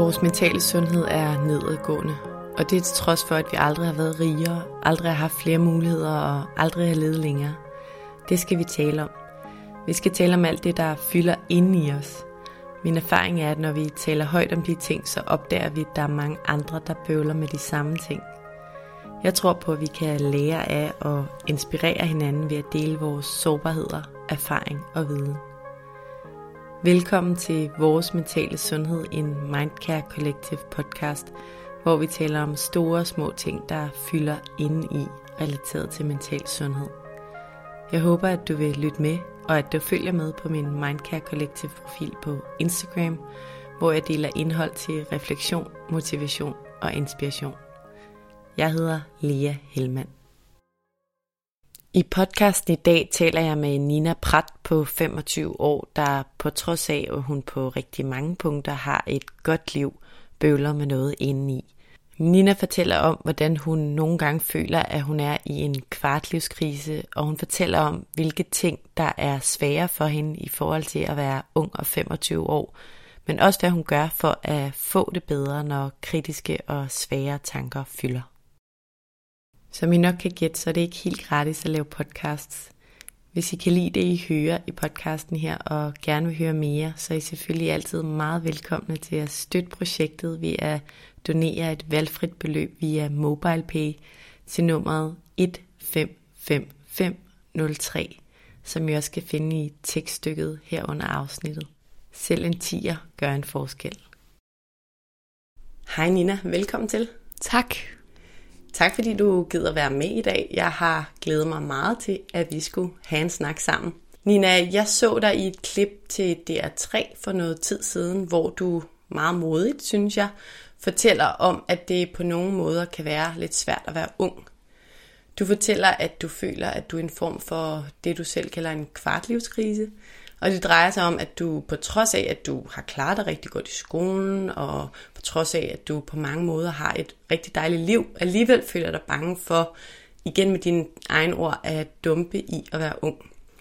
Vores mentale sundhed er nedadgående, og det er til trods for, at vi aldrig har været rigere, aldrig har haft flere muligheder og aldrig har levet længere. Det skal vi tale om. Vi skal tale om alt det, der fylder inde i os. Min erfaring er, at når vi taler højt om de ting, så opdager vi, at der er mange andre, der bøvler med de samme ting. Jeg tror på, at vi kan lære af og inspirere hinanden ved at dele vores sårbarheder, erfaring og viden. Velkommen til Vores Mentale Sundhed, en Mindcare Collective podcast, hvor vi taler om store og små ting, der fylder inde i relateret til mental sundhed. Jeg håber, at du vil lytte med, og at du følger med på min Mindcare Collective profil på Instagram, hvor jeg deler indhold til refleksion, motivation og inspiration. Jeg hedder Lea Helmand. I podcasten i dag taler jeg med Nina Prat på 25 år, der på trods af, at hun på rigtig mange punkter har et godt liv, bøvler med noget indeni. Nina fortæller om, hvordan hun nogle gange føler, at hun er i en kvartlivskrise, og hun fortæller om, hvilke ting, der er svære for hende i forhold til at være ung og 25 år, men også hvad hun gør for at få det bedre, når kritiske og svære tanker fylder. Som I nok kan gætte, så er det ikke helt gratis at lave podcasts. Hvis I kan lide det, I hører i podcasten her, og gerne vil høre mere, så er I selvfølgelig altid meget velkomne til at støtte projektet ved at donere et valgfrit beløb via MobilePay til nummeret 155503, som I også kan finde i tekststykket her under afsnittet. Selv en tiger gør en forskel. Hej Nina, velkommen til. Tak. Tak fordi du gider være med i dag. Jeg har glædet mig meget til, at vi skulle have en snak sammen. Nina, jeg så dig i et klip til DR3 for noget tid siden, hvor du meget modigt, synes jeg, fortæller om, at det på nogle måder kan være lidt svært at være ung. Du fortæller, at du føler, at du er en form for det, du selv kalder en kvartlivskrise. Og det drejer sig om, at du på trods af, at du har klaret dig rigtig godt i skolen, og på trods af, at du på mange måder har et rigtig dejligt liv, alligevel føler dig bange for, igen med dine egne ord, at dumpe i at være ung.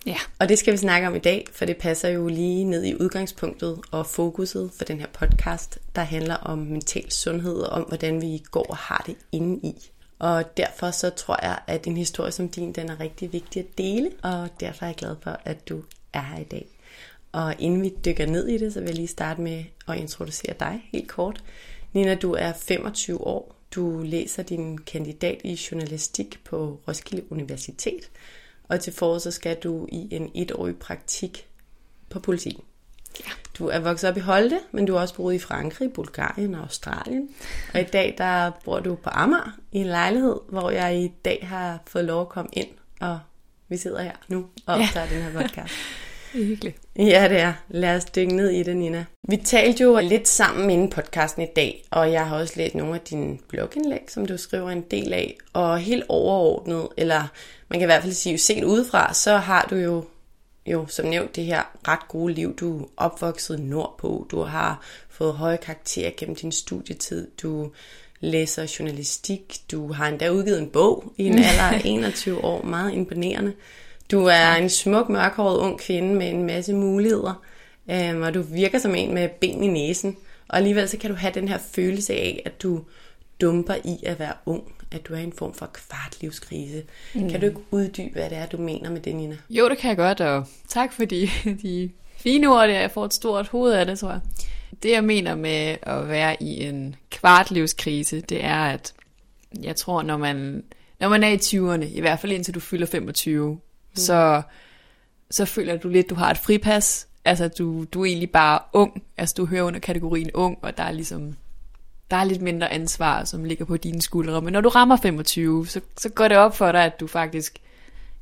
Ja. Og det skal vi snakke om i dag, for det passer jo lige ned i udgangspunktet og fokuset for den her podcast, der handler om mental sundhed og om, hvordan vi går og har det inde i. Og derfor så tror jeg, at en historie som din, den er rigtig vigtig at dele, og derfor er jeg glad for, at du er her i dag. Og inden vi dykker ned i det, så vil jeg lige starte med at introducere dig helt kort. Nina, du er 25 år. Du læser din kandidat i journalistik på Roskilde Universitet. Og til foråret så skal du i en etårig praktik på politikken. Ja. Du er vokset op i Holte, men du har også boet i Frankrig, Bulgarien og Australien. Og i dag der bor du på Amager i en lejlighed, hvor jeg i dag har fået lov at komme ind, og vi sidder her nu og optager ja. den her podcast. Det er hyggeligt. Ja, det er. Lad os dykke ned i det, Nina. Vi talte jo lidt sammen inden podcasten i dag, og jeg har også læst nogle af dine blogindlæg, som du skriver en del af. Og helt overordnet, eller man kan i hvert fald sige, set udefra, så har du jo, jo som nævnt det her ret gode liv. Du er opvokset nordpå, du har fået høje karakterer gennem din studietid, du læser journalistik, du har endda udgivet en bog i en alder af 21 år, meget imponerende. Du er en smuk, mørkhåret ung kvinde med en masse muligheder, øhm, og du virker som en med ben i næsen. Og alligevel så kan du have den her følelse af, at du dumper i at være ung, at du er i en form for kvartlivskrise. Mm. Kan du ikke uddybe, hvad det er, du mener med det, Nina? Jo, det kan jeg godt, og tak for de, de fine ord der. Jeg får et stort hoved af det, tror jeg. Det, jeg mener med at være i en kvartlivskrise, det er, at jeg tror, når man, når man er i 20'erne, i hvert fald indtil du fylder 25, mm. så, så føler du lidt, du har et fripas. Altså, du, du er egentlig bare ung. Altså, du hører under kategorien ung, og der er ligesom der er lidt mindre ansvar, som ligger på dine skuldre. Men når du rammer 25, så, så går det op for dig, at du faktisk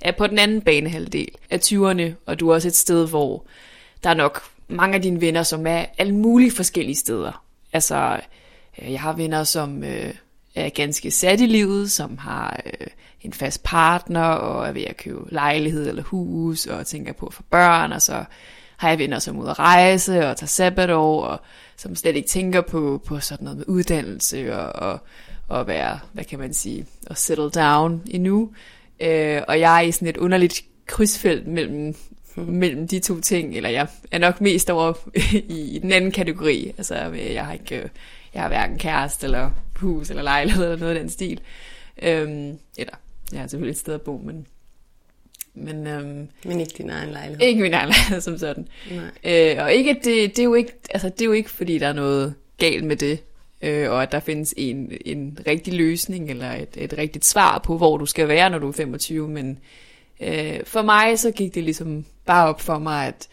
er på den anden banehalvdel af 20'erne, og du er også et sted, hvor der er nok mange af dine venner, som er alle mulige forskellige steder. Altså, øh, jeg har venner, som øh, er ganske sat i livet, som har øh, en fast partner, og er ved at købe lejlighed eller hus, og tænker på at få børn, og så har jeg venner, som er ude at rejse og tager sabbatår, og som slet ikke tænker på, på sådan noget med uddannelse og, og, og være, hvad kan man sige, og settle down endnu. Øh, og jeg er i sådan et underligt krydsfelt mellem, mellem de to ting, eller jeg er nok mest over i, den anden kategori. Altså, jeg har ikke, jeg har hverken kæreste, eller hus, eller lejlighed, eller noget af den stil. Øhm, eller, jeg har selvfølgelig et sted at bo, men men, øhm, men ikke din egen lejlighed. Ikke min egen lejlighed som sådan. Nej. Øh, og ikke, det, det, er jo ikke, altså, det er jo ikke, fordi der er noget galt med det, øh, og at der findes en, en rigtig løsning, eller et, et rigtigt svar på, hvor du skal være, når du er 25, men øh, for mig så gik det ligesom bare op for mig, at,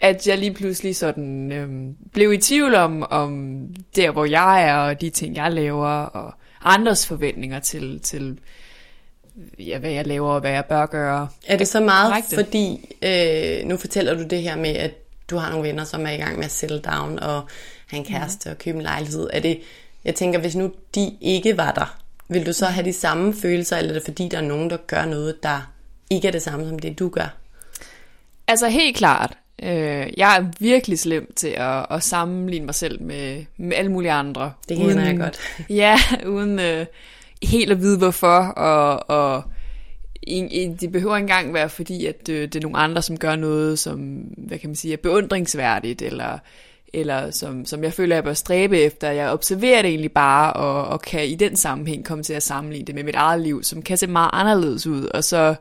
at jeg lige pludselig sådan øh, blev i tvivl om, om der, hvor jeg er, og de ting, jeg laver, og andres forventninger til, til ja, hvad jeg laver og hvad jeg bør gøre. Er det så meget, korrekte? fordi øh, nu fortæller du det her med, at du har nogle venner, som er i gang med at settle down og have en kæreste mm. og købe en lejlighed. Er det, jeg tænker, hvis nu de ikke var der, vil du så have de samme følelser, eller er det fordi, der er nogen, der gør noget, der ikke er det samme som det, du gør? Altså helt klart. Øh, jeg er virkelig slem til at, at sammenligne mig selv med, med alle mulige andre. Det kender jeg godt. Ja, uden... Øh, helt at vide hvorfor, og, og det behøver ikke engang være fordi, at det, det er nogle andre, som gør noget, som, hvad kan man sige, er beundringsværdigt, eller, eller som, som jeg føler, jeg bør stræbe efter. Jeg observerer det egentlig bare, og, og kan i den sammenhæng komme til at sammenligne det med mit eget liv, som kan se meget anderledes ud, og så,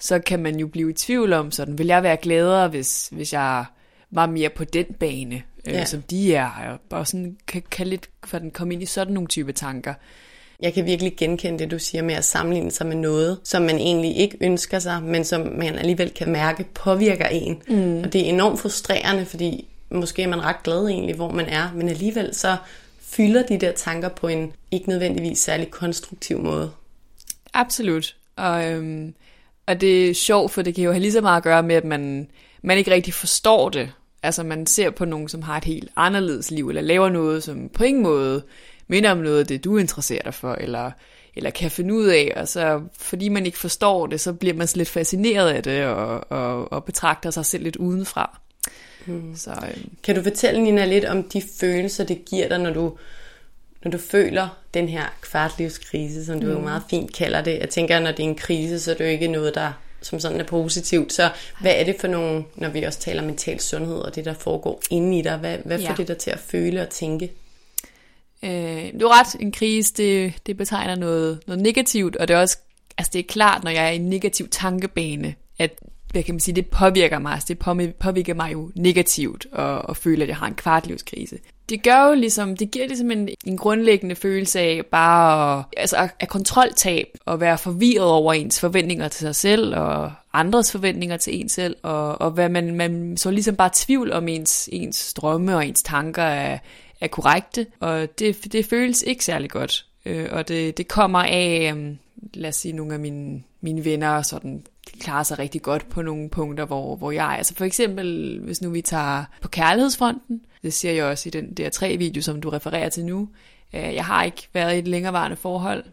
så kan man jo blive i tvivl om, sådan, vil jeg være gladere, hvis, hvis jeg var mere på den bane, øh, ja. som de er, og sådan kan, kan lidt for den komme ind i sådan nogle type tanker. Jeg kan virkelig genkende det, du siger med at sammenligne sig med noget, som man egentlig ikke ønsker sig, men som man alligevel kan mærke påvirker en. Mm. Og det er enormt frustrerende, fordi måske er man ret glad egentlig, hvor man er, men alligevel så fylder de der tanker på en ikke nødvendigvis særlig konstruktiv måde. Absolut. Og, øhm, og det er sjovt, for det kan jo have lige så meget at gøre med, at man, man ikke rigtig forstår det. Altså man ser på nogen, som har et helt anderledes liv, eller laver noget, som på ingen måde minder om noget af det, du interesserer dig for, eller, eller kan finde ud af, og så fordi man ikke forstår det, så bliver man lidt fascineret af det, og, og, og betragter sig selv lidt udenfra. Hmm. Så, øhm. Kan du fortælle, Nina, lidt om de følelser, det giver dig, når du, når du føler den her kvartlivskrise, som du hmm. jo meget fint kalder det. Jeg tænker, når det er en krise, så er det jo ikke noget, der som sådan er positivt. Så hvad er det for nogle, når vi også taler mental sundhed og det, der foregår inde i dig? Hvad, hvad får ja. det dig til at føle og tænke? Øh, du er ret, en krise, det, det betegner noget, noget negativt, og det er også, altså det er klart, når jeg er i en negativ tankebane, at hvad kan man sige, det påvirker mig, altså det påvirker mig jo negativt, og, og føle, at jeg har en kvartlivskrise. Det gør jo ligesom, det giver ligesom en, en grundlæggende følelse af bare at, altså at kontroltab, og være forvirret over ens forventninger til sig selv, og andres forventninger til en selv, og, og hvad man, man så ligesom bare tvivl om ens, ens drømme og ens tanker er, er korrekte, og det, det føles ikke særlig godt. Øh, og det, det kommer af, øhm, lad os sige, nogle af mine, mine venner, sådan, klarer sig rigtig godt på nogle punkter, hvor, hvor jeg er. Altså for eksempel, hvis nu vi tager på kærlighedsfronten, det siger jeg også i den der tre video, som du refererer til nu. Øh, jeg har ikke været i et længerevarende forhold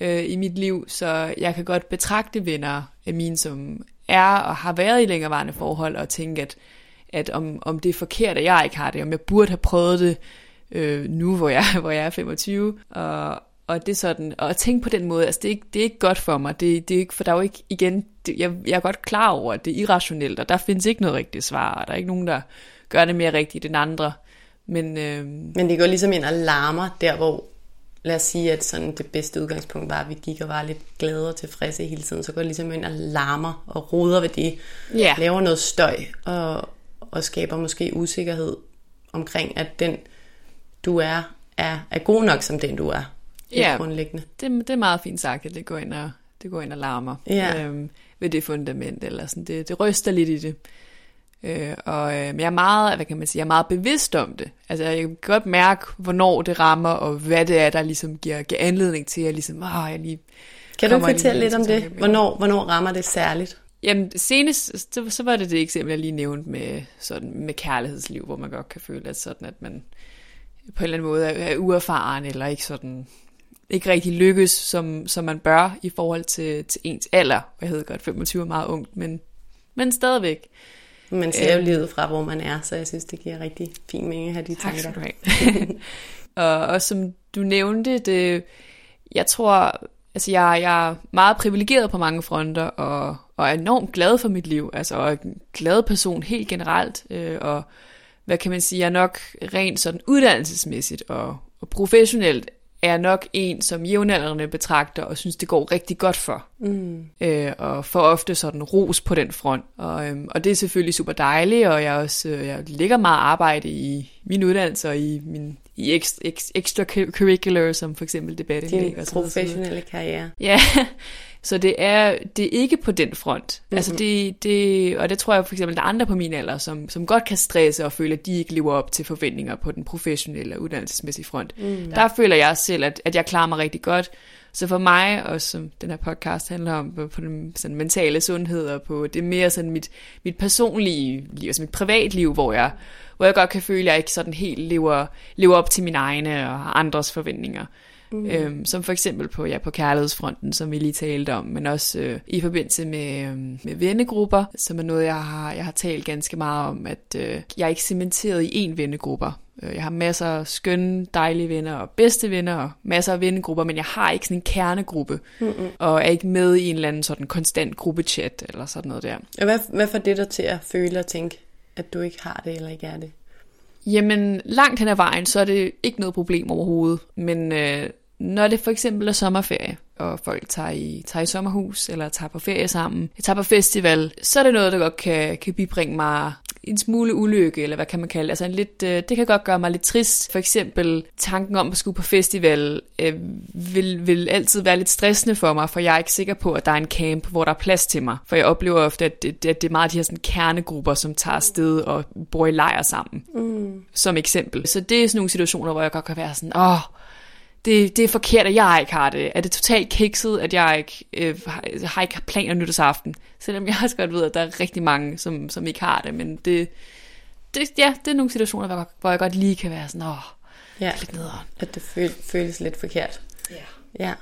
øh, i mit liv, så jeg kan godt betragte venner af mine, som er og har været i længerevarende forhold, og tænke, at, at om, om det er forkert, at jeg ikke har det, om jeg burde have prøvet det øh, nu, hvor jeg, hvor jeg er 25. Og, og det er sådan, og at tænke på den måde, altså det er ikke, det er ikke godt for mig, det, det er ikke, for der er jo ikke, igen, det, jeg, jeg er godt klar over, at det er irrationelt, og der findes ikke noget rigtigt svar, og der er ikke nogen, der gør det mere rigtigt end andre. Men, øh... Men det går ligesom ind og larmer der, hvor lad os sige, at sådan det bedste udgangspunkt var, at vi gik og var lidt glade og tilfredse hele tiden, så går det ligesom ind og larmer og roder ved det, yeah. laver noget støj og, og skaber måske usikkerhed omkring, at den du er, er, er god nok som den du er. Ja, grundlæggende. Det, det er meget fint sagt, at det går ind og, det går ind og larmer ja. øhm, ved det fundament, eller sådan, det, det ryster lidt i det. Øh, og øh, men jeg er meget, hvad kan man sige, jeg er meget bevidst om det. Altså jeg kan godt mærke, hvornår det rammer, og hvad det er, der ligesom giver, giver anledning til, at ligesom, åh, jeg lige Kan du fortælle lidt om det? Hvornår, hvornår rammer det særligt? Jamen senest, så, så var det det eksempel, jeg lige nævnte med, sådan, med kærlighedsliv, hvor man godt kan føle, at, sådan, at man på en eller anden måde er, er uerfaren, eller ikke sådan ikke rigtig lykkes, som, som man bør i forhold til, til ens alder. Jeg hedder godt 25 er meget ungt, men, men stadigvæk. Man ser jo øhm. livet fra, hvor man er, så jeg synes, det giver rigtig fin mening at have de tanker. Tak have. og, og som du nævnte, det, jeg tror, altså jeg, jeg er meget privilegeret på mange fronter, og, og er enormt glad for mit liv, altså og er en glad person helt generelt, øh, og hvad kan man sige, jeg er nok rent sådan uddannelsesmæssigt og, og professionelt er nok en, som jævnaldrende betragter og synes, det går rigtig godt for. Mm. Øh, og får ofte sådan ros på den front. Og, øhm, og det er selvfølgelig super dejligt, og jeg, også, øh, jeg lægger meget arbejde i min uddannelse og i min i extra, curricular, som for eksempel debatindlæg. Din professionelle karriere. Ja, så det er, det er ikke på den front. Mm-hmm. Altså det, det, og det tror jeg for eksempel, der er andre på min alder, som, som godt kan stresse og føle, at de ikke lever op til forventninger på den professionelle og uddannelsesmæssige front. Mm, der føler jeg selv, at, at jeg klarer mig rigtig godt. Så for mig, og som den her podcast handler om, på, på den sådan mentale sundhed, og på det er mere sådan mit, mit personlige liv, altså mit privatliv, hvor jeg, hvor jeg godt kan føle, at jeg ikke sådan helt lever, lever op til mine egne og andres forventninger. Mm. Øhm, som for eksempel på, ja, på kærlighedsfronten, som vi lige talte om, men også øh, i forbindelse med, øh, med vennegrupper, som er noget, jeg har, jeg har talt ganske meget om, at øh, jeg er ikke cementeret i én vennegruppe. Øh, jeg har masser af skønne, dejlige venner og bedste venner og masser af vennegrupper, men jeg har ikke sådan en kernegruppe, Mm-mm. og er ikke med i en eller anden sådan konstant gruppechat eller sådan noget der. Og hvad, hvad får det dig til at føle og tænke, at du ikke har det eller ikke er det? Jamen, langt hen ad vejen, så er det ikke noget problem overhovedet. Men øh, når det for eksempel er sommerferie, og folk tager i, tager i sommerhus, eller tager på ferie sammen, tager på festival, så er det noget, der godt kan, kan bibringe mig en smule ulykke, eller hvad kan man kalde det. Altså en lidt, øh, det kan godt gøre mig lidt trist. For eksempel tanken om at skulle på festival øh, vil, vil altid være lidt stressende for mig, for jeg er ikke sikker på, at der er en camp, hvor der er plads til mig. For jeg oplever ofte, at det, at det er meget de her sådan kernegrupper, som tager afsted og bor i lejr sammen. Mm. Som eksempel. Så det er sådan nogle situationer, hvor jeg godt kan være sådan, åh, det, det er forkert, at jeg ikke har det. Er det totalt kikset, at jeg ikke øh, har, ikke planer nytårsaften? Selvom jeg også godt ved, at der er rigtig mange, som, som ikke har det. Men det, det, ja, det er nogle situationer, hvor, hvor jeg godt lige kan være sådan, åh, ja, lidt nederen. At det føl, føles lidt forkert. Ja. ja.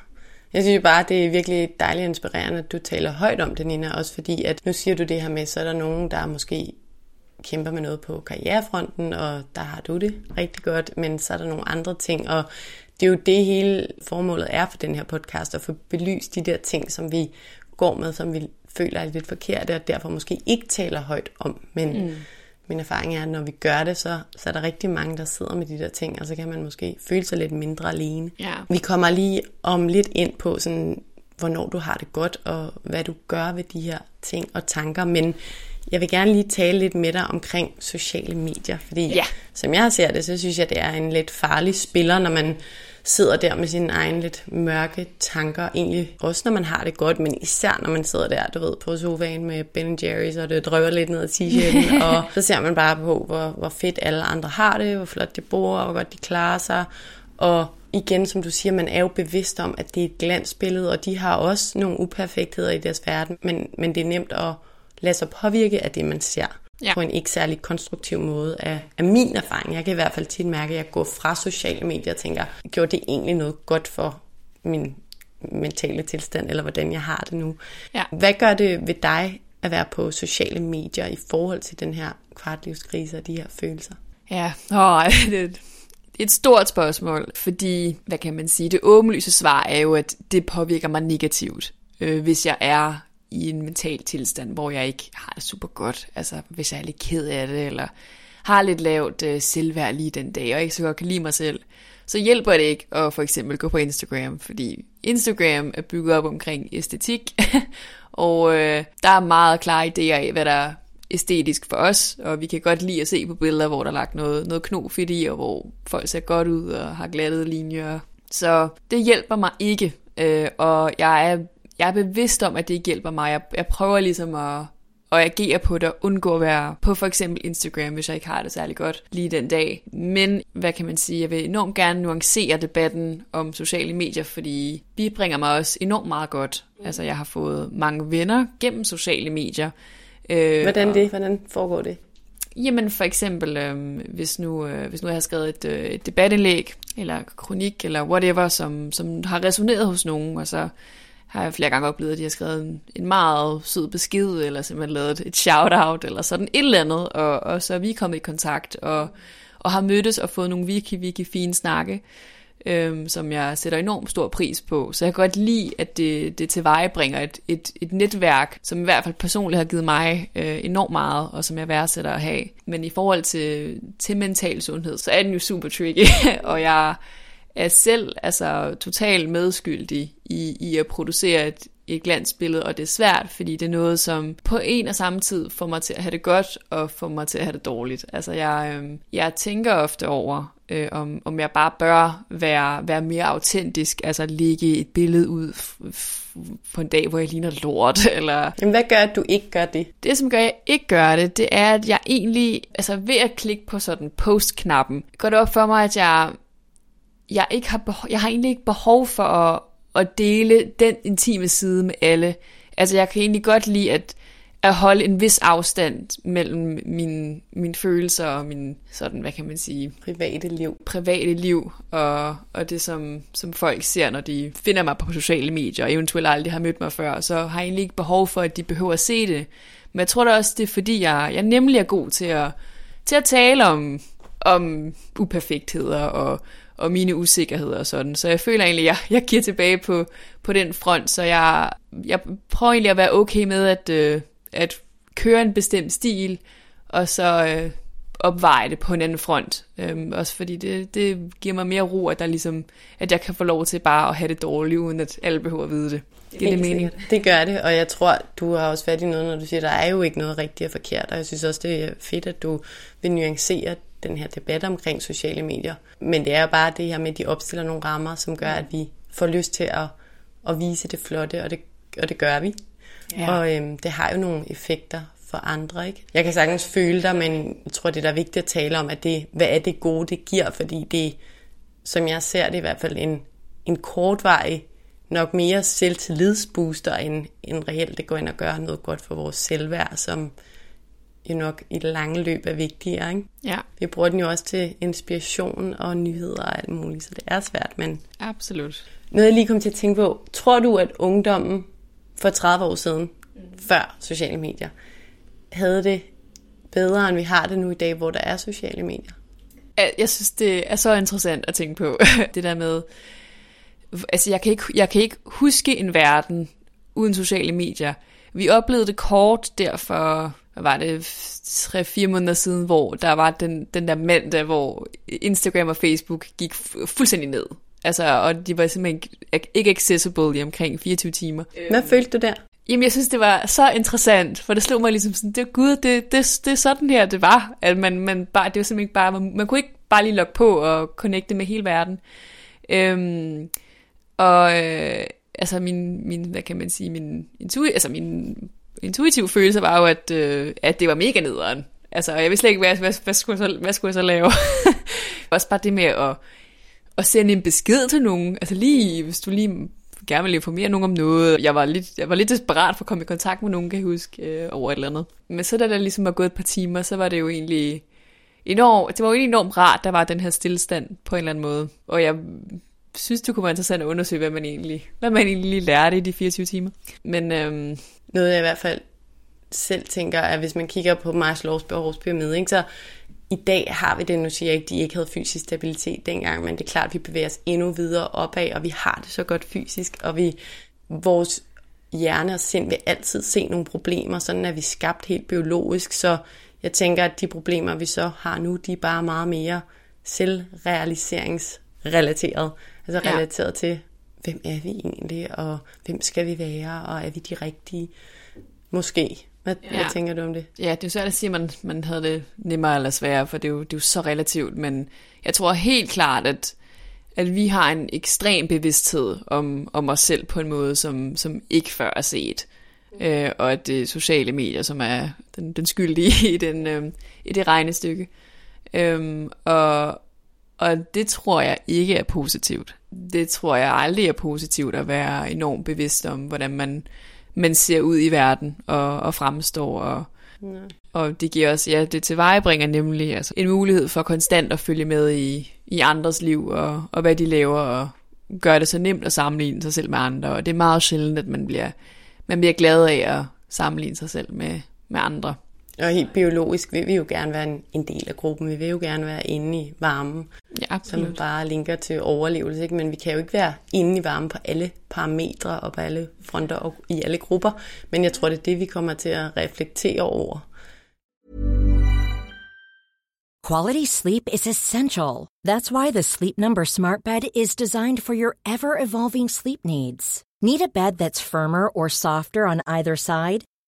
Jeg synes bare, det er virkelig dejligt inspirerende, at du taler højt om det, Nina. Også fordi, at nu siger du det her med, så er der nogen, der måske kæmper med noget på karrierefronten, og der har du det rigtig godt, men så er der nogle andre ting, og det er jo det hele formålet er for den her podcast, at få belyst de der ting, som vi går med, som vi føler er lidt forkerte, og derfor måske ikke taler højt om. Men mm. min erfaring er, at når vi gør det, så, så er der rigtig mange, der sidder med de der ting, og så kan man måske føle sig lidt mindre alene. Ja. Vi kommer lige om lidt ind på, sådan, hvornår du har det godt, og hvad du gør ved de her ting og tanker, men jeg vil gerne lige tale lidt med dig omkring sociale medier, fordi ja. som jeg ser det, så synes jeg, det er en lidt farlig spiller, når man sidder der med sine egne lidt mørke tanker, egentlig også når man har det godt, men især når man sidder der, du ved, på sofaen med Ben Jerry's, og det drøber lidt ned af t-shirten, og så ser man bare på, hvor, hvor fedt alle andre har det, hvor flot de bor, og hvor godt de klarer sig, og igen, som du siger, man er jo bevidst om, at det er et glansbillede, og de har også nogle uperfektheder i deres verden, men, men det er nemt at lade sig påvirke af det, man ser ja. på en ikke særlig konstruktiv måde af, af min erfaring. Jeg kan i hvert fald tit mærke, at jeg går fra sociale medier og tænker, gjorde det egentlig noget godt for min mentale tilstand, eller hvordan jeg har det nu. Ja. Hvad gør det ved dig at være på sociale medier i forhold til den her kvartlivskrise og de her følelser? Ja, åh, det er et stort spørgsmål, fordi, hvad kan man sige, det åbenlyse svar er jo, at det påvirker mig negativt, øh, hvis jeg er i en mental tilstand, hvor jeg ikke har det super godt. Altså hvis jeg er lidt ked af det, eller har lidt lavt øh, selvværd lige den dag, og ikke så godt kan lide mig selv, så hjælper det ikke at for eksempel gå på Instagram, fordi Instagram er bygget op omkring æstetik, og øh, der er meget klare idéer af, hvad der er æstetisk for os, og vi kan godt lide at se på billeder, hvor der er lagt noget, noget knofedt i, og hvor folk ser godt ud og har glattede linjer. Så det hjælper mig ikke, øh, og jeg er jeg er bevidst om, at det ikke hjælper mig. Jeg, jeg prøver ligesom at, og agere på det, og undgå at være på for eksempel Instagram, hvis jeg ikke har det særlig godt lige den dag. Men, hvad kan man sige, jeg vil enormt gerne nuancere debatten om sociale medier, fordi vi bringer mig også enormt meget godt. Altså, jeg har fået mange venner gennem sociale medier. Øh, Hvordan det? Hvordan foregår det? Jamen for eksempel, øh, hvis, nu, øh, hvis nu jeg har skrevet et, øh, et debatindlæg, eller kronik, eller whatever, som, som har resoneret hos nogen, og så har jeg flere gange oplevet, at de har skrevet en, en meget sød besked, eller simpelthen lavet et shout-out, eller sådan et eller andet, og, og så er vi kommet i kontakt, og, og har mødtes og fået nogle virkelig, virkelig fine snakke øhm, som jeg sætter enormt stor pris på. Så jeg kan godt lide, at det, det tilvejebringer et, et, et netværk, som i hvert fald personligt har givet mig øh, enormt meget, og som jeg værdsætter at have. Men i forhold til, til mental sundhed, så er den jo super tricky, og jeg er selv altså totalt medskyldig i, i at producere et, et glansbillede, og det er svært, fordi det er noget, som på en og samme tid får mig til at have det godt, og får mig til at have det dårligt. Altså jeg, øh, jeg tænker ofte over, øh, om, om jeg bare bør være, være mere autentisk, altså lægge et billede ud på en dag, hvor jeg ligner lort, eller... Jamen, hvad gør, at du ikke gør det? Det, som gør, at jeg ikke gør det, det er, at jeg egentlig, altså ved at klikke på sådan post-knappen, går det op for mig, at jeg, jeg, ikke har, behov, jeg har egentlig ikke behov for at, at dele den intime side med alle. Altså, jeg kan egentlig godt lide, at at holde en vis afstand mellem mine, mine følelser og min, sådan, hvad kan man sige? Private liv. Private liv, og, og det som, som folk ser, når de finder mig på sociale medier, og eventuelt aldrig har mødt mig før, så har jeg egentlig ikke behov for, at de behøver at se det. Men jeg tror da også, det er fordi, jeg, jeg nemlig er god til at, til at tale om, om uperfektheder og, og mine usikkerheder og sådan. Så jeg føler egentlig, at jeg, jeg giver tilbage på, på den front, så jeg, jeg prøver egentlig at være okay med, at, øh, at køre en bestemt stil, og så øh, opveje det på en anden front. Øhm, også fordi det, det giver mig mere ro, at, der ligesom, at jeg kan få lov til bare at have det dårligt, uden at alle behøver at vide det. Det, det mening. Det gør det, og jeg tror, du har også fat i noget, når du siger, der er jo ikke noget rigtigt og forkert, og jeg synes også, det er fedt, at du vil nuancere den her debat omkring sociale medier. Men det er jo bare det her med, at de opstiller nogle rammer, som gør, at vi får lyst til at, at vise det flotte, og det, og det gør vi. Ja. Og øhm, det har jo nogle effekter for andre, ikke? Jeg kan sagtens føle dig, men jeg tror, det er vigtigt at tale om, at det, hvad er det gode, det giver, fordi det, som jeg ser det i hvert fald, en, en kortvarig, nok mere selvtillidsbooster, end, end reelt det går ind og gør noget godt for vores selvværd, som jo nok i det lange løb er vigtigere. Ikke? Ja. Vi bruger den jo også til inspiration og nyheder og alt muligt, så det er svært, men... Absolut. Noget jeg lige kom til at tænke på. Tror du, at ungdommen for 30 år siden, mm. før sociale medier, havde det bedre, end vi har det nu i dag, hvor der er sociale medier? Jeg synes, det er så interessant at tænke på, det der med, altså jeg kan, ikke, jeg kan ikke huske en verden uden sociale medier. Vi oplevede det kort der for, hvad var det, 3-4 måneder siden, hvor der var den, den der mandag, hvor Instagram og Facebook gik fuldstændig ned. Altså, og de var simpelthen ikke accessible i omkring 24 timer. Hvad følte du der? Jamen, jeg synes, det var så interessant, for det slog mig ligesom sådan, det gud, det, det, det er sådan her, det var. At man, man bare, det var simpelthen ikke bare, man, man kunne ikke bare lige logge på og connecte med hele verden. Øhm, og øh, altså min, min, hvad kan man sige, min, intu, altså min intuitive følelse var jo, at, øh, at det var mega nederen. Altså, jeg vidste slet ikke, hvad, hvad, hvad, skulle, jeg så, hvad skulle jeg så lave? Også bare det med at at sende en besked til nogen. Altså lige, hvis du lige gerne vil informere nogen om noget. Jeg var lidt, jeg var lidt desperat for at komme i kontakt med nogen, kan jeg huske, øh, over et eller andet. Men så da der ligesom var gået et par timer, så var det jo egentlig enormt, det var jo egentlig enormt rart, der var den her stillestand på en eller anden måde. Og jeg synes, det kunne være interessant at undersøge, hvad man egentlig, hvad man egentlig lærte i de 24 timer. Men øhm, noget jeg i hvert fald selv tænker, at hvis man kigger på Maslows behovspyramide, ikke, så i dag har vi det, nu siger jeg ikke, de ikke havde fysisk stabilitet dengang, men det er klart, at vi bevæger os endnu videre opad, og vi har det så godt fysisk, og vi, vores hjerne og sind vil altid se nogle problemer, sådan er vi skabt helt biologisk, så jeg tænker, at de problemer, vi så har nu, de er bare meget mere selvrealiseringsrelateret, altså ja. relateret til, hvem er vi egentlig, og hvem skal vi være, og er vi de rigtige? Måske. Hvad, ja. hvad tænker du om det? Ja, det er jo svært at sige, at man, man havde det nemmere eller sværere, for det er, jo, det er jo så relativt, men jeg tror helt klart, at, at vi har en ekstrem bevidsthed om, om os selv på en måde, som, som ikke før er set. øh, og at det sociale medier, som er den, den skyldige i, den, øh, i det regnestykke. Øhm, og, og det tror jeg ikke er positivt. Det tror jeg aldrig er positivt at være enormt bevidst om, hvordan man, man ser ud i verden og, og fremstår. Og, ja. og det giver os, ja, det tilvejebringer nemlig altså, en mulighed for konstant at følge med i, i andres liv og, og hvad de laver og gør det så nemt at sammenligne sig selv med andre. Og det er meget sjældent, at man bliver, man bliver glad af at sammenligne sig selv med, med andre. Og helt biologisk vil vi jo gerne være en, en del af gruppen. Vi vil jo gerne være inde i varmen, ja, absolut. som bare linker til overlevelse. Ikke? Men vi kan jo ikke være inde i varmen på alle parametre og på alle fronter og i alle grupper. Men jeg tror, det er det, vi kommer til at reflektere over. Quality sleep is essential. That's why the Sleep Number smart bed is designed for your ever-evolving sleep needs. Need a bed that's firmer or softer on either side?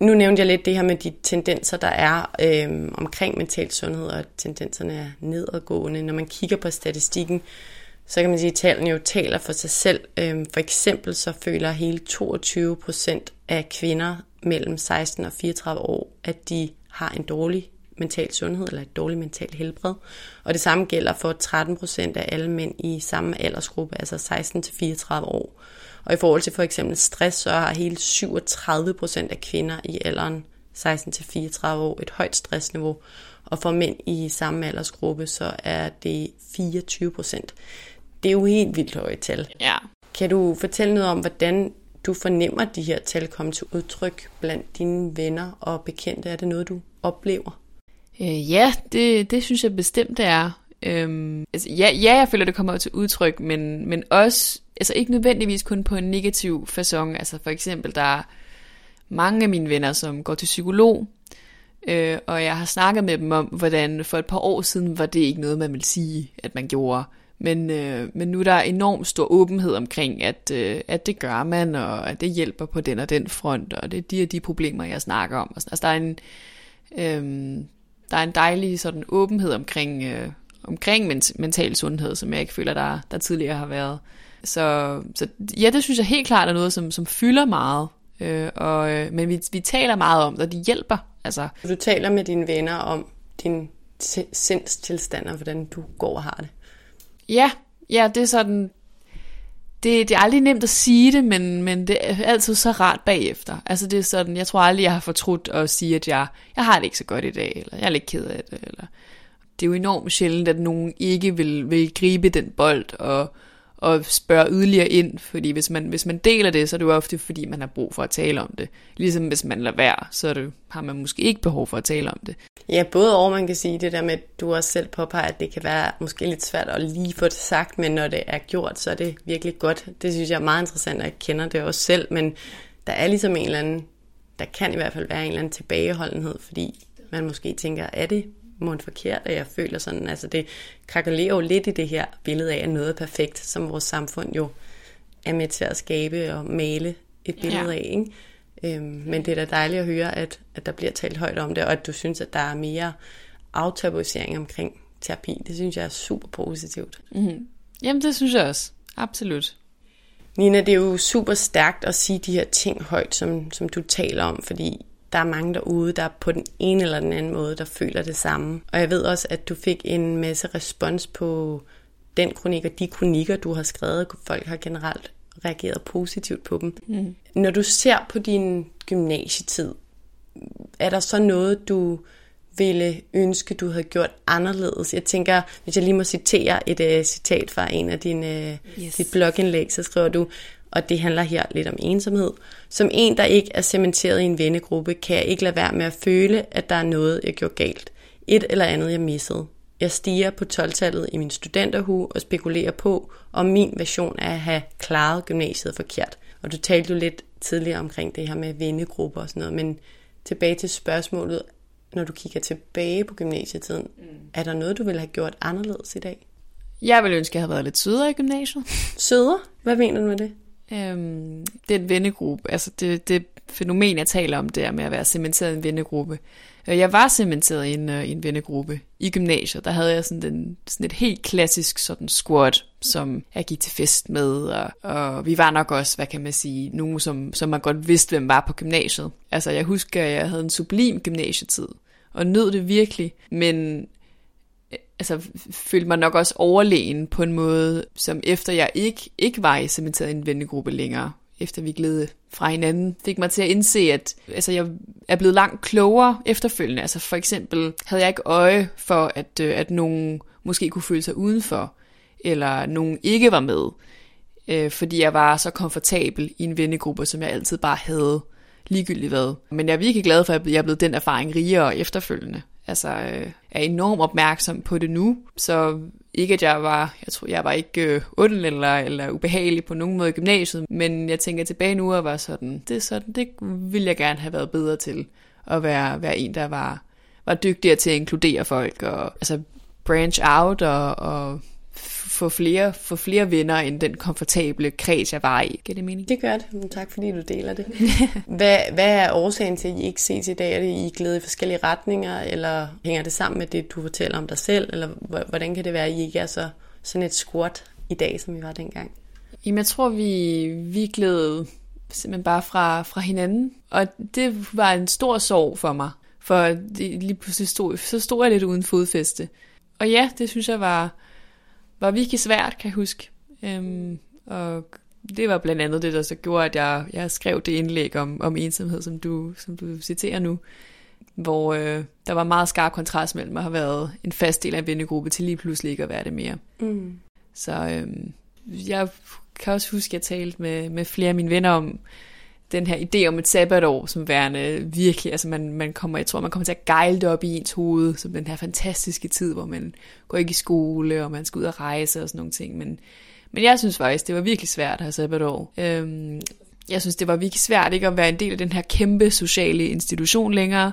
Nu nævnte jeg lidt det her med de tendenser, der er øh, omkring mental sundhed, og tendenserne er nedadgående. Når man kigger på statistikken, så kan man sige, at tallene jo taler for sig selv. Øh, for eksempel så føler hele 22 procent af kvinder mellem 16 og 34 år, at de har en dårlig mental sundhed eller et dårligt mentalt helbred. Og det samme gælder for 13 procent af alle mænd i samme aldersgruppe, altså 16 til 34 år. Og i forhold til for eksempel stress, så har hele 37 procent af kvinder i alderen 16-34 år et højt stressniveau, og for mænd i samme aldersgruppe, så er det 24 procent. Det er jo helt vildt højt tal. Ja. Kan du fortælle noget om, hvordan du fornemmer de her tal komme til udtryk blandt dine venner og bekendte? Er det noget, du oplever? Øh, ja, det, det synes jeg bestemt det er. Øhm, altså, ja, ja, jeg føler, det kommer til udtryk, men, men også, altså ikke nødvendigvis kun på en negativ façon. Altså for eksempel, der er mange af mine venner, som går til psykolog, øh, og jeg har snakket med dem om, hvordan for et par år siden var det ikke noget, man ville sige, at man gjorde. Men, øh, men nu er der enormt stor åbenhed omkring, at, øh, at det gør man, og at det hjælper på den og den front, og det er de og de problemer, jeg snakker om. Altså, altså der er en, øh, der er en dejlig sådan åbenhed omkring, øh, omkring mental sundhed, som jeg ikke føler, der, der tidligere har været. Så, så ja, det synes jeg helt klart er noget, som, som fylder meget. Øh, og, øh, men vi, vi taler meget om det, og det hjælper. Altså. Du taler med dine venner om din sindstilstand, og hvordan du går og har det. Ja, ja, det er sådan, det, det er aldrig nemt at sige det, men, men det er altid så rart bagefter. Altså det er sådan, jeg tror aldrig, jeg har fortrudt at sige, at jeg, jeg har det ikke så godt i dag, eller jeg er lidt ked af det, eller det er jo enormt sjældent, at nogen ikke vil, vil gribe den bold og, og spørge yderligere ind, fordi hvis man, hvis man deler det, så er det jo ofte, fordi man har brug for at tale om det. Ligesom hvis man lader være, så er det, har man måske ikke behov for at tale om det. Ja, både over man kan sige det der med, at du også selv påpeger, at det kan være måske lidt svært at lige få det sagt, men når det er gjort, så er det virkelig godt. Det synes jeg er meget interessant, at jeg kender det også selv, men der er ligesom en eller anden, der kan i hvert fald være en eller anden tilbageholdenhed, fordi man måske tænker, er det må forkert, at jeg føler sådan. Altså det krakelerer jo lidt i det her billede af, at noget er perfekt, som vores samfund jo er med til at skabe og male et billede ja. af. Ikke? Øhm, men det er da dejligt at høre, at, at der bliver talt højt om det, og at du synes, at der er mere aftabuisering omkring terapi. Det synes jeg er super positivt. Mm-hmm. Jamen det synes jeg også. Absolut. Nina, det er jo super stærkt at sige de her ting højt, som, som du taler om, fordi der er mange derude, der på den ene eller den anden måde, der føler det samme. Og jeg ved også, at du fik en masse respons på den kronik og de kronikker, du har skrevet. Folk har generelt reageret positivt på dem. Mm. Når du ser på din gymnasietid, er der så noget, du ville ønske, du havde gjort anderledes? Jeg tænker, hvis jeg lige må citere et uh, citat fra en af dine uh, yes. dit blogindlæg, så skriver du, og det handler her lidt om ensomhed. Som en, der ikke er cementeret i en vennegruppe, kan jeg ikke lade være med at føle, at der er noget, jeg gjorde galt. Et eller andet, jeg missede. Jeg stiger på 12-tallet i min studenterhue og spekulerer på, om min version er at have klaret gymnasiet forkert. Og du talte jo lidt tidligere omkring det her med vennegrupper og sådan noget, men tilbage til spørgsmålet, når du kigger tilbage på gymnasietiden, mm. er der noget, du ville have gjort anderledes i dag? Jeg ville ønske, at jeg havde været lidt sødere i gymnasiet. Sødere? Hvad mener du med det? Øhm, det er en vennegruppe. Altså det, det fænomen, jeg taler om, det er med at være cementeret i en vennegruppe. Øh, jeg var cementeret i en, øh, i en vennegruppe i gymnasiet. Der havde jeg sådan, den, sådan et helt klassisk sådan squad, som jeg gik til fest med. Og, og vi var nok også, hvad kan man sige, nogen, som, som man godt vidste, hvem var på gymnasiet. Altså jeg husker, at jeg havde en sublim gymnasietid, og nød det virkelig. Men altså, følte mig nok også overlegen på en måde, som efter jeg ikke, ikke var i cementeret i en vennegruppe længere, efter vi gled fra hinanden, fik mig til at indse, at altså, jeg er blevet langt klogere efterfølgende. Altså for eksempel havde jeg ikke øje for, at, øh, at nogen måske kunne føle sig udenfor, eller nogen ikke var med, øh, fordi jeg var så komfortabel i en vennegruppe, som jeg altid bare havde ligegyldigt hvad. Men jeg er virkelig glad for, at jeg er blevet den erfaring rigere efterfølgende altså, øh, er enormt opmærksom på det nu. Så ikke at jeg var, jeg tror, jeg var ikke øh, ond eller, eller ubehagelig på nogen måde i gymnasiet, men jeg tænker tilbage nu og var sådan, det er sådan, det ville jeg gerne have været bedre til. At være, være en, der var, var dygtigere til at inkludere folk, og altså branch out og, og få flere, få flere venner end den komfortable kreds, jeg var i. Giver det mening? Det gør det. Tak fordi du deler det. hvad, hvad er årsagen til, at I ikke ses i dag? Er det, I glæder i forskellige retninger, eller hænger det sammen med det, du fortæller om dig selv? Eller hvordan kan det være, at I ikke er så, sådan et squat i dag, som I var dengang? Jamen, jeg tror, vi, vi glæder simpelthen bare fra, fra hinanden. Og det var en stor sorg for mig. For det, lige pludselig stod, så stod jeg lidt uden fodfæste. Og ja, det synes jeg var, var virkelig svært, kan jeg huske. Øhm, og det var blandt andet det, der så gjorde, at jeg, jeg skrev det indlæg om, om ensomhed, som du, som du citerer nu, hvor øh, der var meget skarp kontrast mellem at have været en fast del af en vennegruppe til lige pludselig ikke at være det mere. Mm. Så øhm, jeg kan også huske, at jeg talte med, med flere af mine venner om, den her idé om et sabbatår som værende virkelig, altså man, man kommer, jeg tror, man kommer til at gejle det op i ens hoved, som den her fantastiske tid, hvor man går ikke i skole, og man skal ud og rejse og sådan nogle ting, men, men jeg synes faktisk, det var virkelig svært at have sabbatår. Øhm, jeg synes, det var virkelig svært ikke at være en del af den her kæmpe sociale institution længere,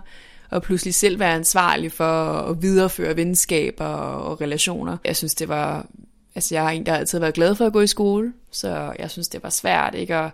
og pludselig selv være ansvarlig for at videreføre venskaber og relationer. Jeg synes, det var, altså jeg har en, der altid har været glad for at gå i skole, så jeg synes, det var svært ikke at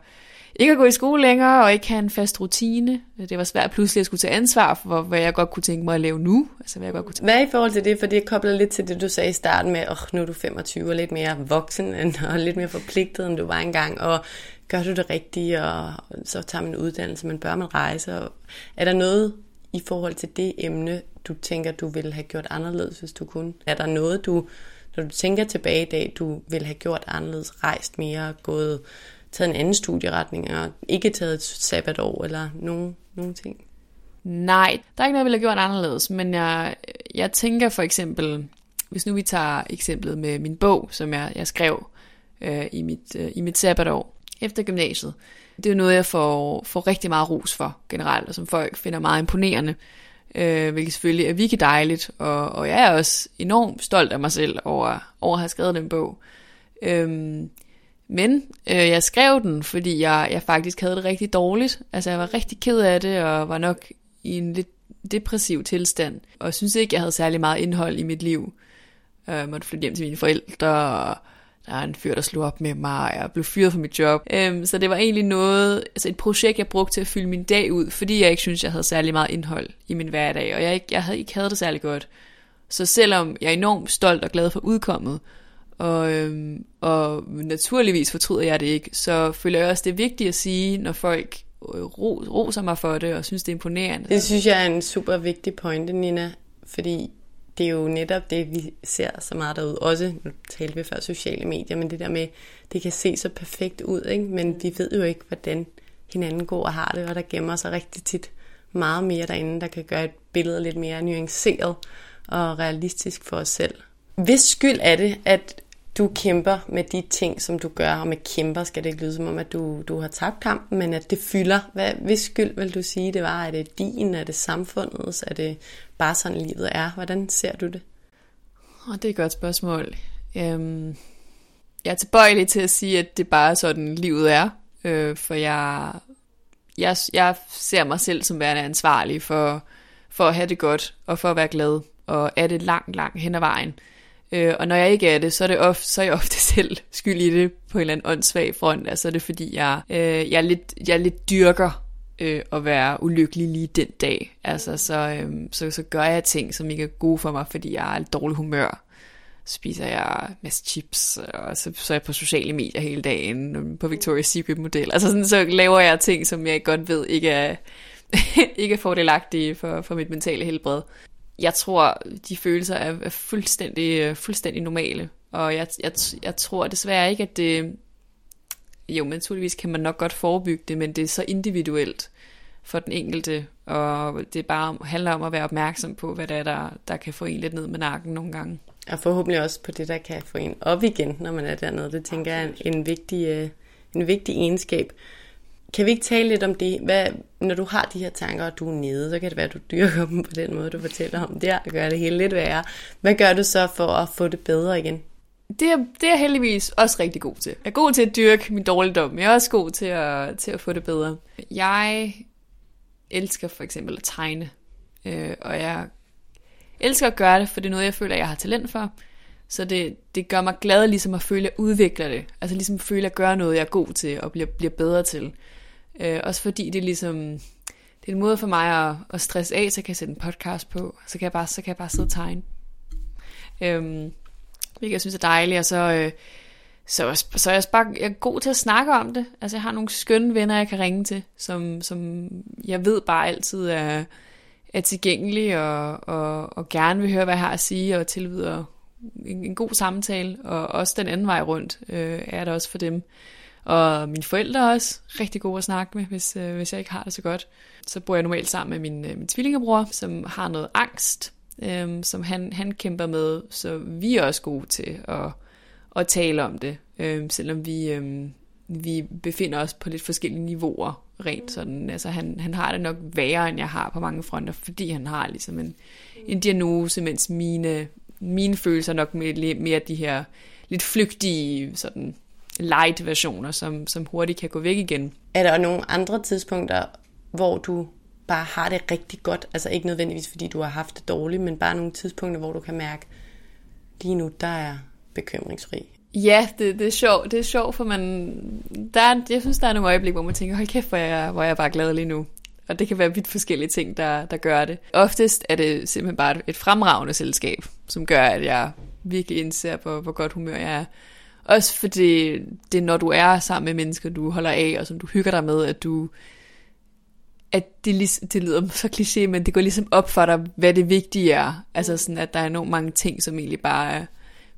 ikke at gå i skole længere, og ikke have en fast rutine. Det var svært pludselig at skulle tage ansvar for, hvad jeg godt kunne tænke mig at lave nu. Altså, hvad, jeg godt kunne tænke. hvad i forhold til det? For det kobler lidt til det, du sagde i starten med, at oh, nu er du 25 og lidt mere voksen, end, og lidt mere forpligtet, end du var engang. Og gør du det rigtigt, og så tager man en uddannelse, men bør man rejse? Og er der noget i forhold til det emne, du tænker, du ville have gjort anderledes, hvis du kunne? Er der noget, du, når du tænker tilbage i dag, du ville have gjort anderledes, rejst mere, gået taget en anden studieretning, og ikke taget et sabbatår, eller nogen, nogen ting? Nej, der er ikke noget, jeg ville have gjort anderledes, men jeg, jeg tænker for eksempel, hvis nu vi tager eksemplet med min bog, som jeg, jeg skrev øh, i, mit, øh, i mit sabbatår efter gymnasiet. Det er jo noget, jeg får, får rigtig meget ros for generelt, og som folk finder meget imponerende, øh, hvilket selvfølgelig er virkelig dejligt, og, og jeg er også enormt stolt af mig selv over, over at have skrevet den bog. Øhm, men øh, jeg skrev den, fordi jeg, jeg faktisk havde det rigtig dårligt. Altså jeg var rigtig ked af det, og var nok i en lidt depressiv tilstand. Og synes ikke, jeg havde særlig meget indhold i mit liv. Øh, jeg måtte flytte hjem til mine forældre, og der er en fyr, der slog op med mig, og jeg blev fyret fra mit job. Øhm, så det var egentlig noget, altså et projekt, jeg brugte til at fylde min dag ud, fordi jeg ikke synes, jeg havde særlig meget indhold i min hverdag, og jeg, ikke, jeg havde ikke havde det særlig godt. Så selvom jeg er enormt stolt og glad for udkommet, og, øhm, og naturligvis fortryder jeg det ikke, så føler jeg også, det er vigtigt at sige, når folk øh, roser mig for det, og synes, det er imponerende. Det synes jeg er en super vigtig pointe, Nina, fordi det er jo netop det, vi ser så meget derude. Også, nu talte vi før sociale medier, men det der med, det kan se så perfekt ud, ikke? men vi ved jo ikke, hvordan hinanden går og har det, og der gemmer sig rigtig tit meget mere derinde, der kan gøre et billede lidt mere nuanceret og realistisk for os selv. Hvis skyld er det, at du kæmper med de ting, som du gør, og med kæmper skal det ikke lyde som om, at du, du har tabt kampen, men at det fylder. Hvad, hvis skyld vil du sige, det var? Er det din? Er det samfundets? Er det bare sådan, livet er? Hvordan ser du det? Oh, det er et godt spørgsmål. Øhm, jeg er tilbøjelig til at sige, at det bare er sådan, livet er. Øh, for jeg, jeg, jeg ser mig selv som værende ansvarlig for, for at have det godt, og for at være glad, og er det langt, langt hen ad vejen. Øh, og når jeg ikke er det, så er, det ofte, så er jeg ofte selv skyld i det på en eller anden åndssvag front. Altså det fordi, jeg, øh, jeg, er lidt, jeg er lidt dyrker øh, at være ulykkelig lige den dag. Altså så, øh, så, så gør jeg ting, som ikke er gode for mig, fordi jeg er i dårlig humør. Spiser jeg masse chips, og så, så er jeg på sociale medier hele dagen, øh, på Victoria's Secret model. Altså sådan, så laver jeg ting, som jeg godt ved ikke er, ikke er fordelagtige for, for mit mentale helbred jeg tror, de følelser er, er fuldstændig, øh, fuldstændig normale. Og jeg, jeg, jeg tror desværre ikke, at det... Jo, men naturligvis kan man nok godt forebygge det, men det er så individuelt for den enkelte, og det bare handler om at være opmærksom på, hvad det er, der, der kan få en lidt ned med nakken nogle gange. Og forhåbentlig også på det, der kan få en op igen, når man er dernede. Det tænker jeg er en, en, vigtig, øh, en vigtig egenskab. Kan vi ikke tale lidt om det? Hvad, når du har de her tanker, og du er nede, så kan det være, at du dyrker dem på den måde, du fortæller om der, og gør det hele lidt værre. Hvad gør du så for at få det bedre igen? Det er, det er jeg heldigvis også rigtig god til. Jeg er god til at dyrke min dårligdom, men jeg er også god til at, til at få det bedre. Jeg elsker for eksempel at tegne, øh, og jeg elsker at gøre det, for det er noget, jeg føler, jeg har talent for. Så det, det gør mig glad ligesom at føle, at jeg udvikler det. Altså ligesom at føle, at jeg gør noget, jeg er god til og bliver, bliver bedre til. Øh, også fordi det er ligesom, det er en måde for mig at, at stresse af, så kan jeg sætte en podcast på, så kan jeg bare, så kan jeg bare sidde og tegne. Øhm, hvilket jeg synes er dejligt, og så, øh, så, så er jeg bare jeg er god til at snakke om det. Altså jeg har nogle skønne venner, jeg kan ringe til, som, som jeg ved bare altid er, er tilgængelige og, og, og gerne vil høre, hvad jeg har at sige, og tilbyder en, en god samtale, og også den anden vej rundt øh, er det også for dem. Og mine forældre er også rigtig gode at snakke med, hvis, øh, hvis jeg ikke har det så godt. Så bor jeg normalt sammen med min, øh, min tvillingebror, som har noget angst, øh, som han, han kæmper med. Så vi er også gode til at, at tale om det, øh, selvom vi, øh, vi befinder os på lidt forskellige niveauer rent sådan. Altså han, han har det nok værre, end jeg har på mange fronter, fordi han har ligesom en, en diagnose, mens mine, mine følelser nok mere, mere de her lidt flygtige sådan light versioner, som, som hurtigt kan gå væk igen. Er der nogle andre tidspunkter, hvor du bare har det rigtig godt? Altså ikke nødvendigvis, fordi du har haft det dårligt, men bare nogle tidspunkter, hvor du kan mærke, lige nu, der er bekymringsfri. Ja, det, det er sjovt, det er sjovt, for man, der er, jeg synes, der er nogle øjeblikke, hvor man tænker, hold kæft, hvor jeg, hvor jeg er bare glad lige nu. Og det kan være vidt forskellige ting, der, der gør det. Oftest er det simpelthen bare et fremragende selskab, som gør, at jeg virkelig indser, hvor, hvor godt humør jeg er. Også fordi det er, når du er sammen med mennesker, du holder af, og som du hygger dig med, at du at det, det lyder så kliché, men det går ligesom op for dig, hvad det vigtige er. Altså sådan, at der er enormt mange ting, som egentlig bare er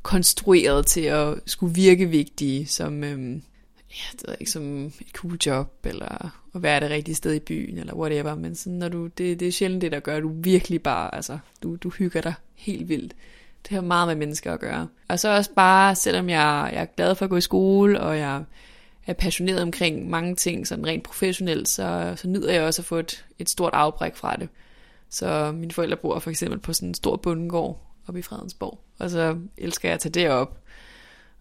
konstrueret til at skulle virke vigtige, som, øhm, ja, det er ikke som et cool job, eller at være det rigtige sted i byen, eller whatever, men sådan, når du, det, det er sjældent det, der gør, du virkelig bare, altså, du, du hygger dig helt vildt. Det har meget med mennesker at gøre. Og så også bare, selvom jeg, jeg er glad for at gå i skole, og jeg er passioneret omkring mange ting, sådan rent professionelt, så, så nyder jeg også at få et, et stort afbræk fra det. Så mine forældre bor for eksempel på sådan en stor bundegård oppe i Fredensborg, og så elsker jeg at tage det op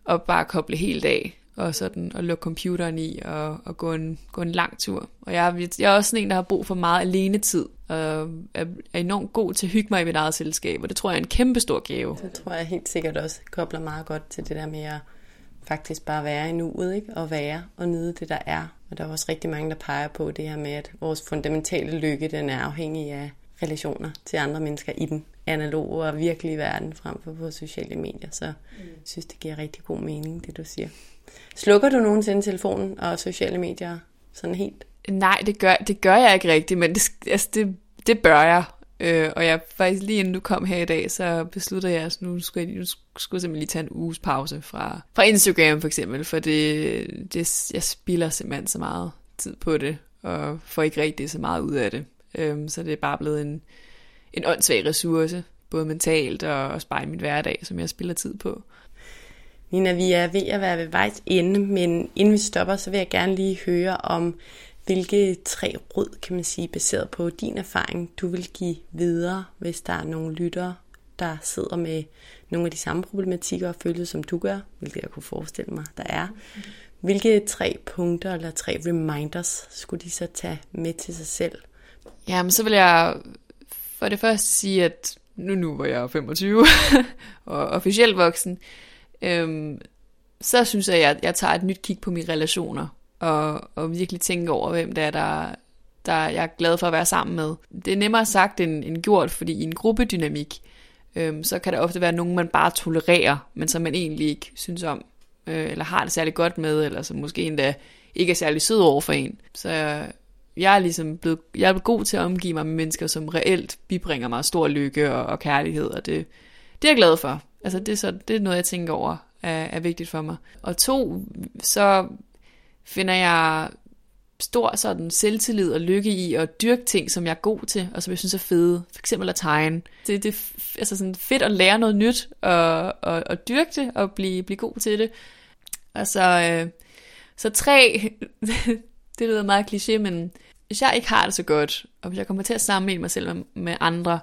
og bare koble helt af og sådan og lukke computeren i og, og gå, en, gå en lang tur. Og jeg, jeg er også sådan en, der har brug for meget alene tid og er, er enormt god til at hygge mig i mit eget selskab, og det tror jeg er en kæmpe stor gave. Det tror jeg helt sikkert også kobler meget godt til det der med at faktisk bare være i nuet, ikke? og være og nyde det, der er. Og der er også rigtig mange, der peger på det her med, at vores fundamentale lykke, den er afhængig af relationer til andre mennesker i den analoge og virkelige verden frem for på sociale medier. Så jeg synes, det giver rigtig god mening, det du siger. Slukker du nogensinde telefonen og sociale medier sådan helt? Nej, det gør, det gør jeg ikke rigtigt, men det, altså det, det bør jeg. Øh, og jeg faktisk lige inden du kom her i dag, så besluttede jeg, at nu skulle jeg, nu skulle jeg simpelthen lige tage en uges pause fra, fra Instagram for eksempel, for det, det, jeg spilder simpelthen så meget tid på det, og får ikke rigtig så meget ud af det. Øh, så det er bare blevet en, en åndssvag ressource, både mentalt og også bare i min hverdag, som jeg spilder tid på. Nina, vi er ved at være ved vejs ende, men inden vi stopper, så vil jeg gerne lige høre om, hvilke tre råd, kan man sige, baseret på din erfaring, du vil give videre, hvis der er nogle lyttere, der sidder med nogle af de samme problematikker og følelser, som du gør, hvilket jeg kunne forestille mig, der er. Hvilke tre punkter eller tre reminders skulle de så tage med til sig selv? Jamen, så vil jeg for det første sige, at nu nu hvor jeg er 25 og officielt voksen, øhm, så synes jeg, at jeg tager et nyt kig på mine relationer, og, og virkelig tænker over, hvem det er, der, der jeg er glad for at være sammen med. Det er nemmere sagt end, end gjort, fordi i en gruppedynamik, øhm, så kan der ofte være nogen, man bare tolererer, men som man egentlig ikke synes om, øh, eller har det særlig godt med, eller som måske endda ikke er særlig sød over for en. Så jeg er ligesom blevet, jeg er blevet god til at omgive mig med mennesker, som reelt bibringer mig stor lykke og, og kærlighed, og det, det er jeg glad for. Altså det er, så, det er noget, jeg tænker over er, er vigtigt for mig. Og to, så finder jeg stor sådan selvtillid og lykke i at dyrke ting, som jeg er god til, og som jeg synes er fede. For eksempel at tegne. Det, det er altså sådan fedt at lære noget nyt, og, og, og dyrke det, og blive, blive god til det. Og så, øh, så tre, det lyder meget kliché, men hvis jeg ikke har det så godt, og hvis jeg kommer til at sammenligne mig selv med, med andre,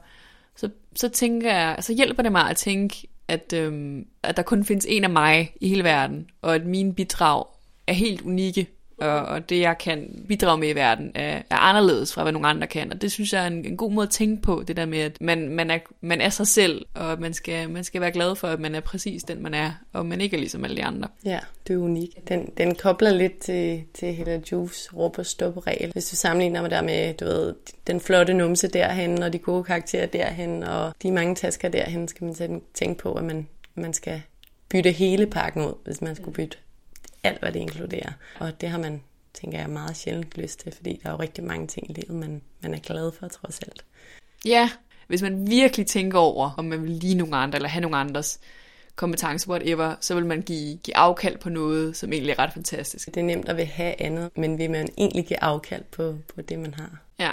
så, så tænker jeg, så hjælper det mig at tænke, at, øhm, at der kun findes en af mig i hele verden, og at mine bidrag er helt unikke, og, og det jeg kan bidrage med i verden er, er anderledes fra, hvad nogle andre kan. Og det synes jeg er en, en god måde at tænke på, det der med, at man, man, er, man er sig selv, og man skal, man skal være glad for, at man er præcis den, man er, og man ikke er ligesom alle de andre. Ja, det er unik. Den, den kobler lidt til, til hele Juves råb og stop regel. Hvis du sammenligner med der med, du ved, den flotte numse derhen, og de gode karakterer derhen, og de mange tasker derhen, skal man tænke på, at man, man skal bytte hele pakken ud, hvis man skulle bytte alt, hvad det inkluderer. Og det har man, tænker jeg, meget sjældent lyst til, fordi der er jo rigtig mange ting i livet, man, man er glad for, trods alt. Ja, hvis man virkelig tænker over, om man vil lide nogle andre, eller have nogle andres kompetence, whatever, så vil man give, give afkald på noget, som egentlig er ret fantastisk. Det er nemt at vil have andet, men vil man egentlig give afkald på, på det, man har. Ja,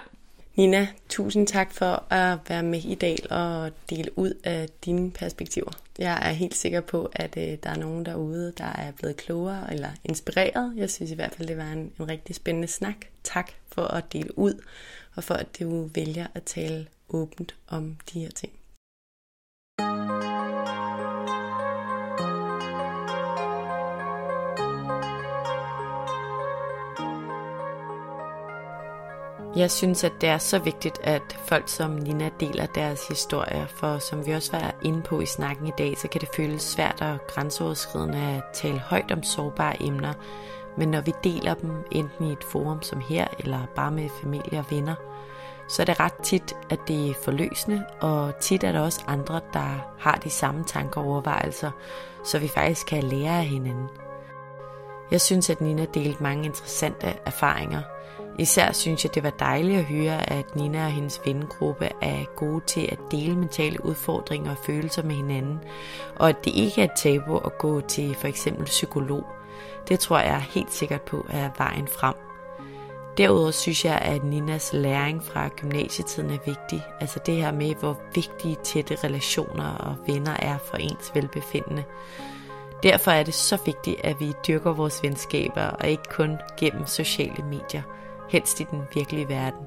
Nina, tusind tak for at være med i dag og dele ud af dine perspektiver. Jeg er helt sikker på, at øh, der er nogen derude, der er blevet klogere eller inspireret. Jeg synes i hvert fald, det var en, en rigtig spændende snak. Tak for at dele ud, og for at du vælger at tale åbent om de her ting. Jeg synes, at det er så vigtigt, at folk som Nina deler deres historier, for som vi også var inde på i snakken i dag, så kan det føles svært og grænseoverskridende at tale højt om sårbare emner, men når vi deler dem enten i et forum som her, eller bare med familie og venner, så er det ret tit, at det er forløsende, og tit er der også andre, der har de samme tanker og overvejelser, så vi faktisk kan lære af hinanden. Jeg synes, at Nina delte mange interessante erfaringer – Især synes jeg, det var dejligt at høre, at Nina og hendes vennegruppe er gode til at dele mentale udfordringer og følelser med hinanden, og at det ikke er et tabu at gå til for eksempel psykolog. Det tror jeg helt sikkert på er vejen frem. Derudover synes jeg, at Ninas læring fra gymnasietiden er vigtig. Altså det her med, hvor vigtige tætte relationer og venner er for ens velbefindende. Derfor er det så vigtigt, at vi dyrker vores venskaber og ikke kun gennem sociale medier – helst i den virkelige verden.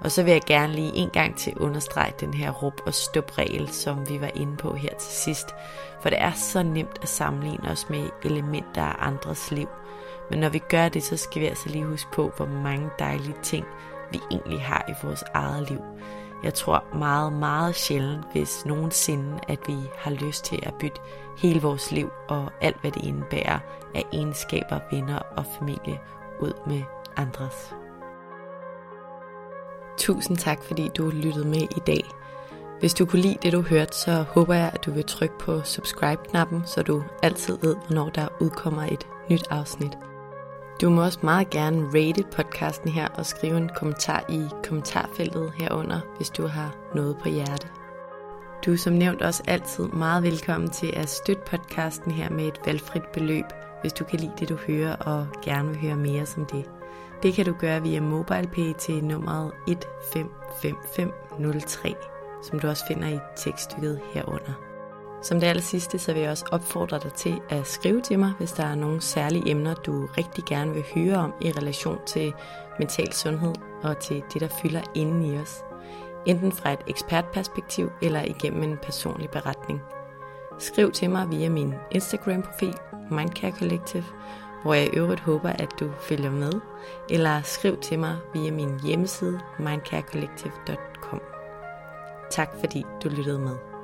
Og så vil jeg gerne lige en gang til understrege den her rup og stop regel, som vi var inde på her til sidst. For det er så nemt at sammenligne os med elementer af andres liv. Men når vi gør det, så skal vi altså lige huske på, hvor mange dejlige ting vi egentlig har i vores eget liv. Jeg tror meget, meget sjældent, hvis nogensinde, at vi har lyst til at bytte hele vores liv og alt, hvad det indebærer af egenskaber, venner og familie ud med andres. Tusind tak, fordi du lyttede med i dag. Hvis du kunne lide det, du hørte, så håber jeg, at du vil trykke på subscribe-knappen, så du altid ved, hvornår der udkommer et nyt afsnit. Du må også meget gerne rate podcasten her og skrive en kommentar i kommentarfeltet herunder, hvis du har noget på hjerte. Du er som nævnt også altid meget velkommen til at støtte podcasten her med et valgfrit beløb, hvis du kan lide det, du hører og gerne vil høre mere som det. Det kan du gøre via MobilePay til nummeret 155503, som du også finder i tekststykket herunder. Som det aller sidste, så vil jeg også opfordre dig til at skrive til mig, hvis der er nogle særlige emner, du rigtig gerne vil høre om i relation til mental sundhed og til det, der fylder inden i os. Enten fra et ekspertperspektiv eller igennem en personlig beretning. Skriv til mig via min Instagram-profil, Mindcare Collective, hvor jeg i øvrigt håber, at du følger med, eller skriv til mig via min hjemmeside mindcarecollective.com. Tak fordi du lyttede med.